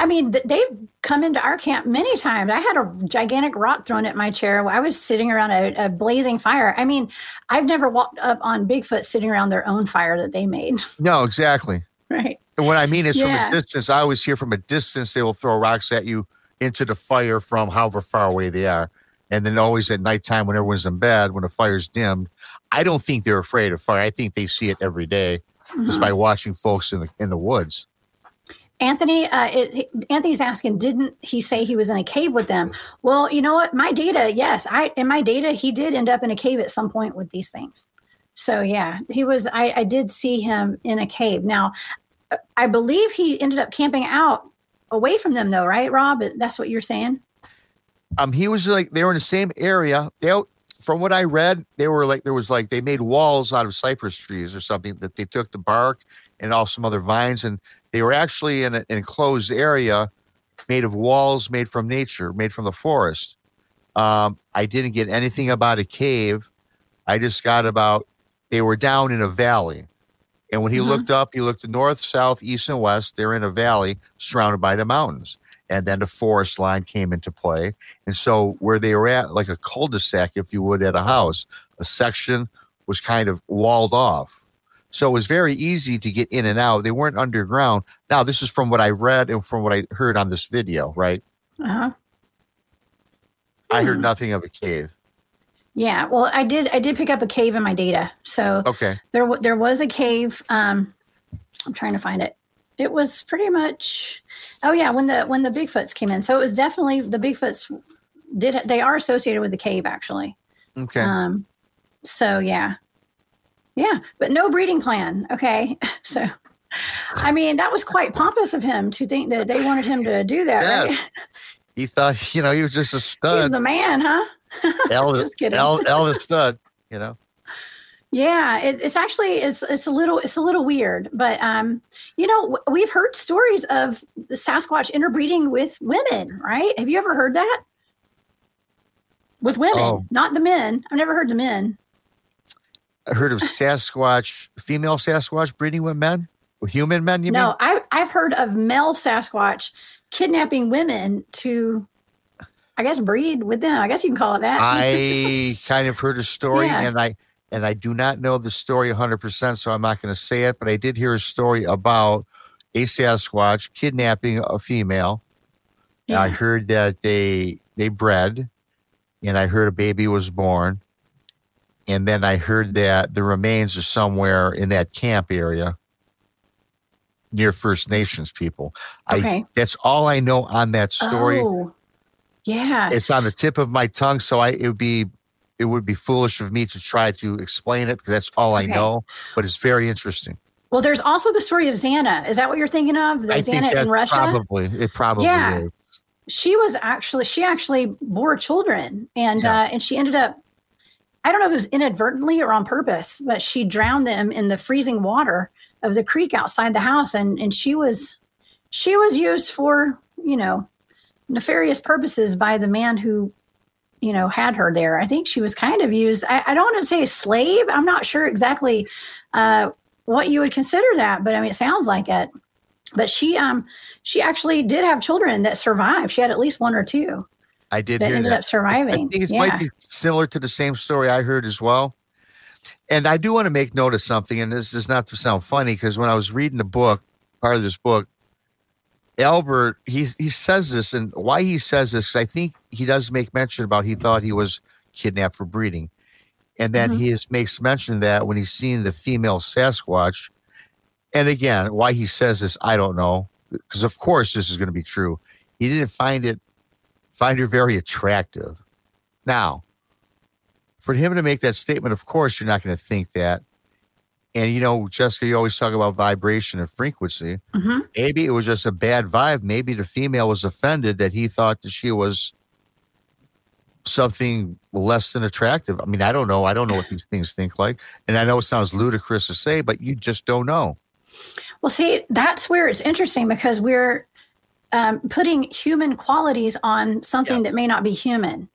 I mean, they've come into our camp many times. I had a gigantic rock thrown at my chair. I was sitting around a, a, blazing fire. I mean, I've never walked up on Bigfoot sitting around their own fire that they made. *laughs* No, exactly. right. And what I mean is yeah. from a distance, I always hear from a distance they will throw rocks at you into the fire from however far away they are. And then always at nighttime when everyone's in bed, when the fire's dimmed, I don't think they're afraid of fire. I think they see it every day mm-hmm. just by watching folks in the in the woods. Anthony, uh, it, Anthony's asking, didn't he say he was in a cave with them? Well, you know what? My data, yes, I in my data, he did end up in a cave at some point with these things. So yeah, he was. I, I did see him in a cave. Now, I believe he ended up camping out away from them, though, right, Rob? That's what you're saying. Um, he was like they were in the same area. They, from what I read, they were like there was like they made walls out of cypress trees or something that they took the bark and all some other vines, and they were actually in an enclosed area made of walls made from nature, made from the forest. Um, I didn't get anything about a cave. I just got about they were down in a valley. And when he mm-hmm. looked up, he looked north, south, east, and west. They're in a valley surrounded by the mountains. And then the forest line came into play. And so, where they were at, like a cul de sac, if you would, at a house, a section was kind of walled off. So it was very easy to get in and out. They weren't underground. Now, this is from what I read and from what I heard on this video, right? Uh huh. I heard hmm. nothing of a cave. Yeah, well, I did. I did pick up a cave in my data. So okay, there there was a cave. Um, I'm trying to find it. It was pretty much. Oh yeah, when the when the Bigfoots came in, so it was definitely the Bigfoots. Did they are associated with the cave actually? Okay. Um. So yeah, yeah, but no breeding plan. Okay, *laughs* so. I mean, that was quite pompous of him to think that they wanted him to do that. Yeah. Right? *laughs* He thought, *laughs* you know, he was just a stud. He's the man, huh? Elvis, Just kidding. El, Elvis stud, you know. Yeah, it's, it's actually it's it's a little it's a little weird, but um, you know we've heard stories of the Sasquatch interbreeding with women, right? Have you ever heard that? With women, Oh. not the men. I've never heard the men. I heard of Sasquatch, female Sasquatch breeding with men, with human men. You no, mean? I I've heard of male Sasquatch kidnapping women to, I guess, breed with them. I guess you can call it that. I *laughs* kind of heard a story, Yeah. and I and I do not know the story 100, percent so I'm not going to say it. But I did hear a story about a Sasquatch kidnapping a female. And I heard that they they bred, and I heard a baby was born, and then I heard that the remains are somewhere in that camp area near First Nations people. I Okay. that's all I know on that story Oh, yeah. it's on the tip of my tongue so i it would be it would be foolish of me to try to explain it because that's all i know but it's very interesting well, there's also the story of Zana. Is that what you're thinking of? The i Zana in Russia. probably it probably Yeah. is. she was actually she actually bore children and Yeah. uh and she ended up i don't know if it was inadvertently or on purpose but she drowned them in the freezing water of the creek outside the house. And and she was she was used for you know nefarious purposes by the man who you know had her there. I think she was kind of used i, I don't want to say slave i'm not sure exactly uh what you would consider that but i mean it sounds like it. But she um she actually did have children that survived. She had at least one or two i did that hear ended that. up surviving i think it yeah might be similar to the same story i heard as well. And i do want to make note of something and this is not to sound funny because when i was reading the book part of this book albert he he says this and why he says this i think he does make mention about he thought he was kidnapped for breeding. And then Mhm. he is, makes mention that when he's seen the female sasquatch and again why he says this i don't know because of course this is going to be true. He didn't find it find her very attractive. Now for him to make that statement of course you're not going to think that. And you know jessica you always talk about vibration and frequency. Mhm. maybe it was just a bad vibe. Maybe the female was offended that he thought that she was something less than attractive. I mean i don't know. I don't know what these things think like. And i know it sounds ludicrous to say but you just don't know. Well see that's where it's interesting because we're um, putting human qualities on something that may not be human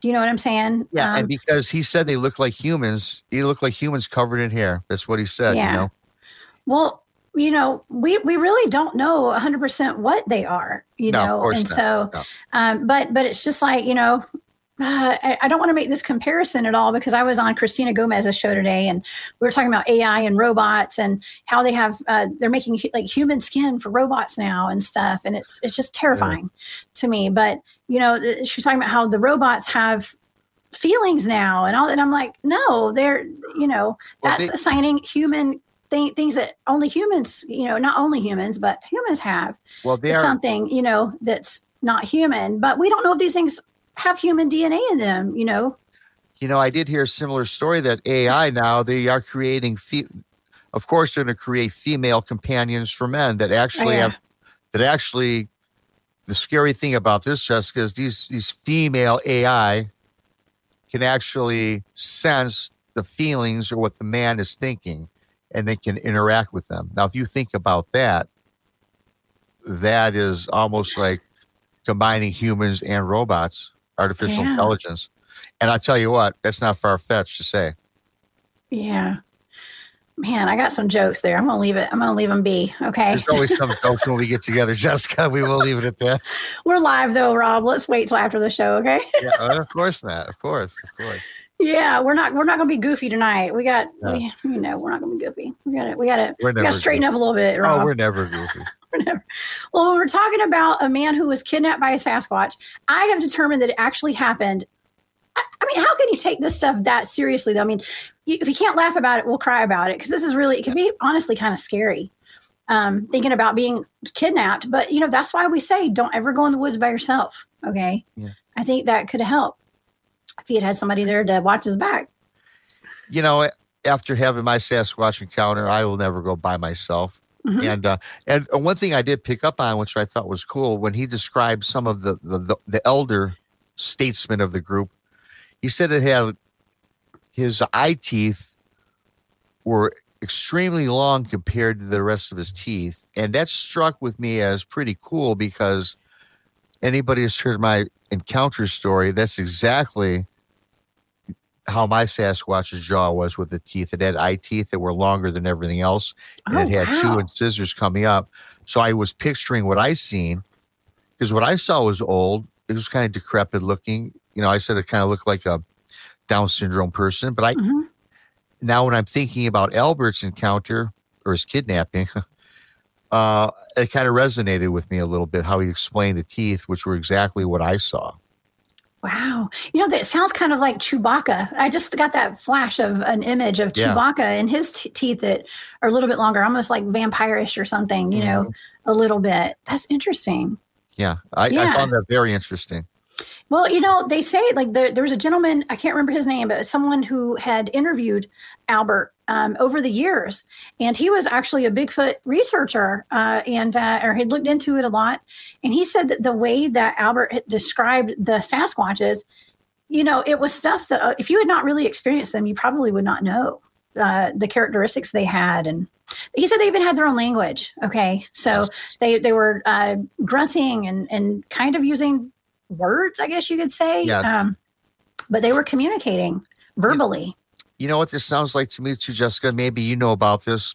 do you know what i'm saying yeah Um, and because he said they look like humans they look like humans covered in hair that's what he said Yeah. you know Well, you know, we we really don't know 100% what they are, you No, know, and not. so, No. um, but but it's just like you know. Uh, I, I don't want to make this comparison at all because I was on Christina Gomez's show today and we were talking about AI and robots and how they have uh, they're making like human skin for robots now and stuff and it's it's just terrifying to me. But you know, she was talking about how the robots have feelings now and all and I'm like, no, they're you know Well, that's they- assigning human things that only humans, you know, not only humans, but humans have well they are something, you know, that's not human. But we don't know if these things have human DNA in them, you know. you know, I did hear a similar story that AI now they are creating. Fe- of course, they're going to create female companions for men that actually Oh, yeah. have that actually. The scary thing about this, Jessica, is these these female AI can actually sense the feelings or what the man is thinking, and they can interact with them. Now, if you think about that, that is almost like combining humans and robots, artificial Yeah. intelligence. And I tell you what, that's not far fetched to say. Yeah. Man, I got some jokes there. I'm gonna leave it. I'm gonna leave them be. Okay. There's always some *laughs* jokes when we get together, Jessica. We will leave it at that. We're live though, Rob. Let's wait till after the show. Okay. Yeah, of course not. Of course, of course. Yeah, we're not. We're not gonna be goofy tonight. We got. No. We, you know, we're not gonna be goofy. We got to. We got to. We're got to straighten goofy. up a little bit. Rob. Oh, we're never goofy. *laughs* we're never. Well, we're talking about a man who was kidnapped by a Sasquatch, I have determined that it actually happened. I, I mean, how can you take this stuff that seriously, though? I mean, you, if you can't laugh about it, we'll cry about it because this is really, it can be honestly kind of scary um, thinking about being kidnapped. But, you know, that's why we say don't ever go in the woods by yourself. Okay. Yeah. I think that could helped if he had had somebody there to watch his back. You know, after having my Sasquatch encounter, I will never go by myself. Mhm. And uh, and one thing I did pick up on, which I thought was cool, when he described some of the the, the, the elder statesmen of the group, he said it had his eye teeth were extremely long compared to the rest of his teeth, and that struck with me as pretty cool because anybody who's heard my encounter story, that's exactly how my Sasquatch's jaw was with the teeth. It had eye teeth that were longer than everything else, and Oh, it had two wow. incisors coming up. So I was picturing what I seen because what I saw was old. It was kind of decrepit looking. You know, I said it kind of looked like a Down syndrome person, but I Mhm. now when I'm thinking about Albert's encounter or his kidnapping, *laughs* uh, it kind of resonated with me a little bit how he explained the teeth, which were exactly what I saw. Wow. You know, that sounds kind of like Chewbacca. I just got that flash of an image of Yeah. Chewbacca and his t- teeth that are a little bit longer, almost like vampirish or something, you know, a little bit. That's interesting. Yeah, I, I found that very interesting. Well, you know, they say like there, there was a gentleman, I can't remember his name, but someone who had interviewed Albert um, over the years. And he was actually a Bigfoot researcher uh, and uh, or had looked into it a lot. And he said that the way that Albert had described the Sasquatches, you know, it was stuff that uh, if you had not really experienced them, you probably would not know uh, the characteristics they had. And he said they even had their own language. Okay. So they, they were uh, grunting and, and kind of using words, I guess you could say. Yeah. Um, but they were communicating verbally. You know what this sounds like to me too, Jessica? Maybe you know about this.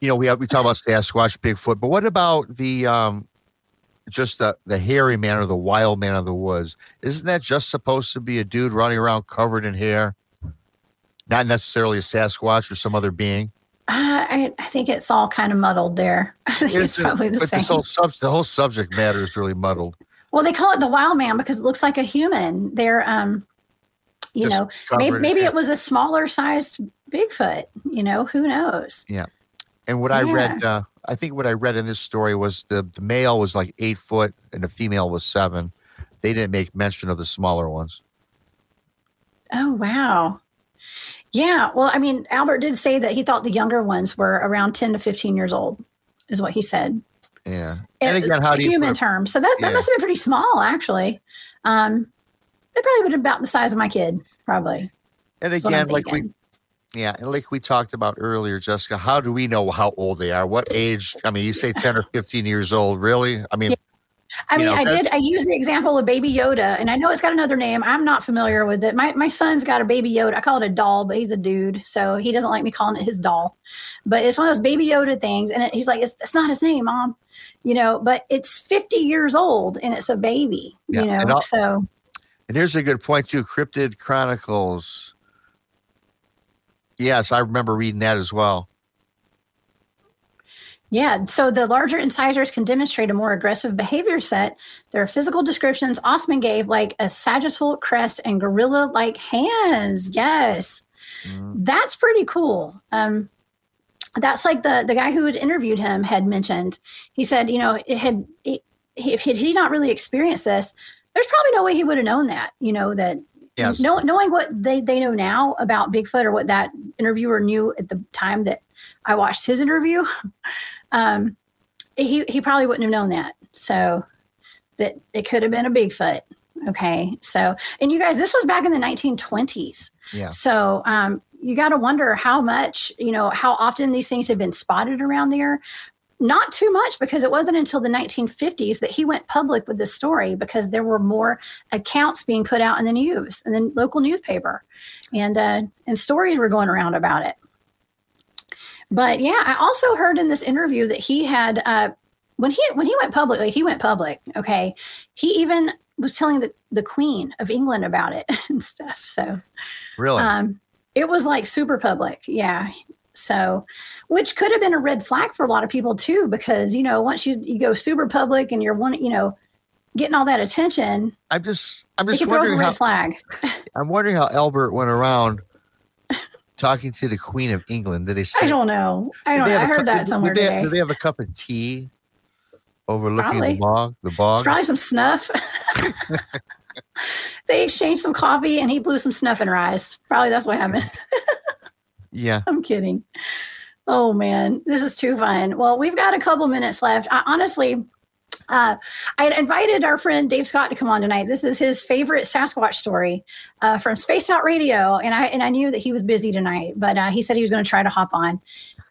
You know, we have, we talk about Sasquatch, Bigfoot, but what about the um just the the hairy man or the wild man of the woods? Isn't that just supposed to be a dude running around covered in hair? Not necessarily a Sasquatch or some other being. Uh, I, I think it's all kind of muddled there. *laughs* I think it's Isn't probably the but same. this whole sub, the whole subject matter is really muddled. Well, they call it the wild man because it looks like a human. They're, um, you Just know, maybe, maybe it was a smaller sized Bigfoot. You know, who knows? Yeah. And what I read, uh, I think what I read in this story was the, the male was like eight foot and the female was seven. They didn't make mention of the smaller ones. Oh, wow. Yeah. Well, I mean, Albert did say that he thought the younger ones were around 10 to 15 years old, is what he said. Yeah. And in- again, how do you human put- terms? So that, that Yeah. must have been pretty small, actually. Um, they probably would have been about the size of my kid, probably. And That's what I'm again, like we, yeah, and like we talked about earlier, Jessica, how do we know how old they are? What age? I mean, you say 10 or 15 years old, really? I mean, I you mean, know, I did. I used the example of Baby Yoda, and I know it's got another name. I'm not familiar with it. My my son's got a Baby Yoda. I call it a doll, but he's a dude, so he doesn't like me calling it his doll. But it's one of those Baby Yoda things, and it, he's like, it's, "It's not his name, mom." You know, but it's 50 years old, and it's a baby. Yeah, You know, I'll- so and here's a good point too Cryptid Chronicles. Yes, I remember reading that as well. Yeah, so the larger incisors can demonstrate a more aggressive behavior set. There are physical descriptions Ostman gave, like a sagittal crest and gorilla like hands. Yes, that's pretty cool. Um, that's like the the guy who had interviewed him had mentioned. He said, you know, it had it, if he he not really experienced this, there's probably no way he would have known that. You know that Yes. know, knowing what they, they know now about Bigfoot or what that interviewer knew at the time that I watched his interview, *laughs* um, he, he probably wouldn't have known that. So that it could have been a Bigfoot. Okay. So, and you guys, this was back in the 1920s. Yeah. So, um, you got to wonder how much, you know, how often these things have been spotted around there. Not too much because it wasn't until the 1950s that he went public with this story because there were more accounts being put out in the news and then local newspaper and uh, and stories were going around about it. But yeah, I also heard in this interview that he had uh, when he when he went public, like he went public. Okay, he even was telling the the Queen of England about it *laughs* and stuff. So Really? um, it was like super public. Yeah. So, which could have been a red flag for a lot of people too, because you know once you you go super public and you're one, you know, getting all that attention, I'm just, I'm just wondering red how, flag. *laughs* I'm wondering how Albert went around talking to the Queen of England. Did they say? I don't know. I don't. know. have heard cup- that did- somewhere did they, today. Did they have a cup of tea overlooking Probably. the bog? The bog. probably some snuff. *laughs* *laughs* they exchanged some coffee and he blew some snuff in her eyes. Probably that's what happened. *laughs* Yeah. I'm kidding. Oh man, this is too fun. Well, we've got a couple minutes left. I, honestly, uh, I had invited our friend Dave Scott to come on tonight. This is his favorite Sasquatch story uh, from Space Out Radio, and I and I knew that he was busy tonight, but uh, he said he was going to try to hop on.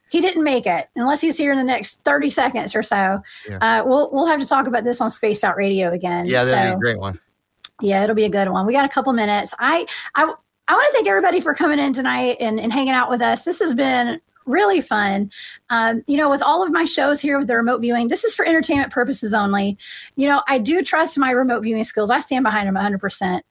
He didn't make it unless he's here in the next thirty seconds or so. Yeah. Uh, we'll we'll have to talk about this on Space Out Radio again. Yeah, that'd So- be a great one. Yeah, it'll be a good one. We got a couple minutes. I I I want to thank everybody for coming in tonight and, and hanging out with us. This has been really fun. Um, you know, with all of my shows here with the remote viewing, this is for entertainment purposes only. You know, I do trust my remote viewing skills. I stand behind them 100%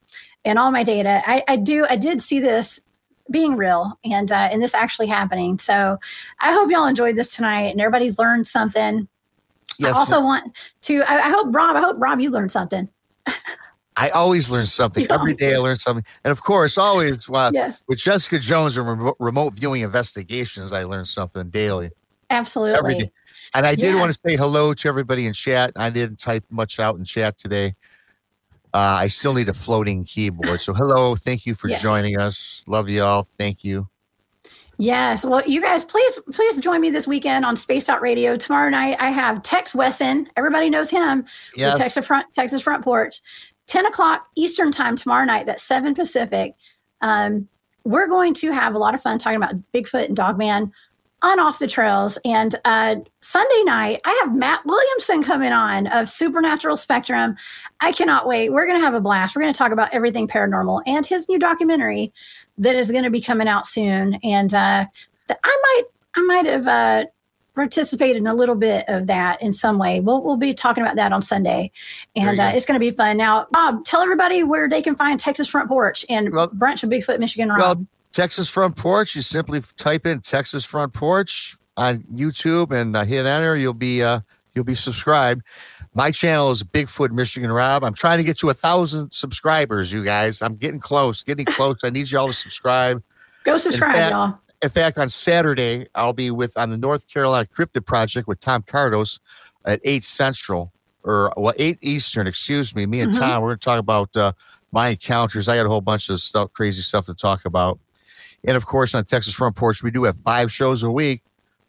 and all my data. I, I do. I did see this being real and uh, and this actually happening. So I hope y'all enjoyed this tonight and everybody's learned something. Yes. I also want to. I, I hope Rob. I hope Rob you learned something. *laughs* I always learn something. You Every day I learn something. And of course, always uh, Yes. with Jessica Jones and remote, remote viewing investigations, I learn something daily. Absolutely. Every day. And I did Yeah. want to say hello to everybody in chat. I didn't type much out in chat today. Uh, I still need a floating keyboard. So hello, thank you for Yes. joining us. Love you all. Thank you. Yes. Well, you guys, please, please join me this weekend on Space Out Radio. Tomorrow night, I have Tex Wesson. Everybody knows him. Yes. Texas Front, Texas Front Porch. 10 o'clock Eastern time tomorrow night. That's 7 Pacific. Um, we're going to have a lot of fun talking about Bigfoot and Dogman on Off the Trails. And uh, Sunday night, I have Matt Williamson coming on of Supernatural Spectrum. I cannot wait. We're going to have a blast. We're going to talk about everything paranormal and his new documentary that is going to be coming out soon. And uh, I might, I might have uh, participated in a little bit of that in some way. We'll we'll be talking about that on Sunday, and uh, it's going to be fun. Now, Bob, tell everybody where they can find Texas Front Porch and Well- Branch of Bigfoot, Michigan. Rob. Well, Texas Front Porch, you simply type in Texas Front Porch on YouTube and uh, hit enter. You'll be uh, you'll be subscribed. My channel is Bigfoot Michigan Rob. I'm trying to get to a thousand subscribers, you guys. I'm getting close, getting close. I need y'all to subscribe. Go subscribe, fact- y'all. In fact, on Saturday, I'll be with on the North Carolina Cryptid Project with Tom Cardos at eight Central or well eight Eastern. Excuse me. Me and Mhm. Tom, we're going to talk about uh, my encounters. I got a whole bunch of stuff, crazy stuff to talk about. And of course, on Texas Front Porch, we do have five shows a week.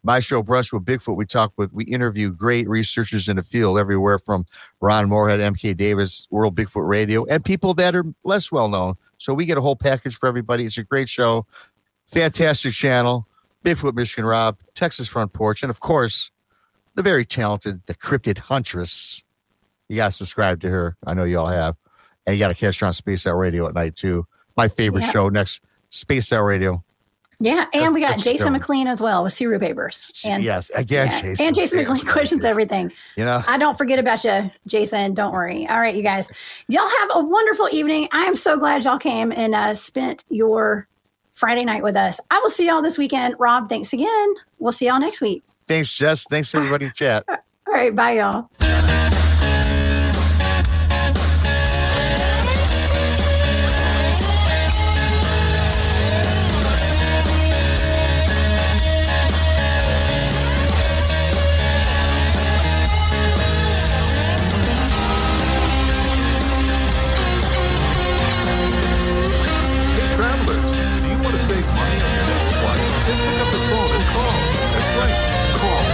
My show, Brush with Bigfoot, we talk with, we interview great researchers in the field everywhere from Ron Morehead, MK Davis, World Bigfoot Radio, and people that are less well known. So we get a whole package for everybody. It's a great show, fantastic channel. Bigfoot Michigan Rob, Texas Front Porch, and of course, the very talented, the Cryptid Huntress. You got to subscribe to her. I know you all have. And you got to catch her on Space Out Radio at night, too. My favorite Yeah. show next, Space Out Radio. Yeah, and we got Jason dope. McLean as well with Suru Papers. And yes, again, yeah, Jason. and Jason McLean *laughs* questions everything. You know, I don't forget about you, Jason. Don't worry. All right, you guys. Y'all have a wonderful evening. I am so glad y'all came and uh, spent your Friday night with us. I will see y'all this weekend. Rob, thanks again. We'll see y'all next week. thanks, Jess. Thanks, everybody in chat. All right, bye, y'all.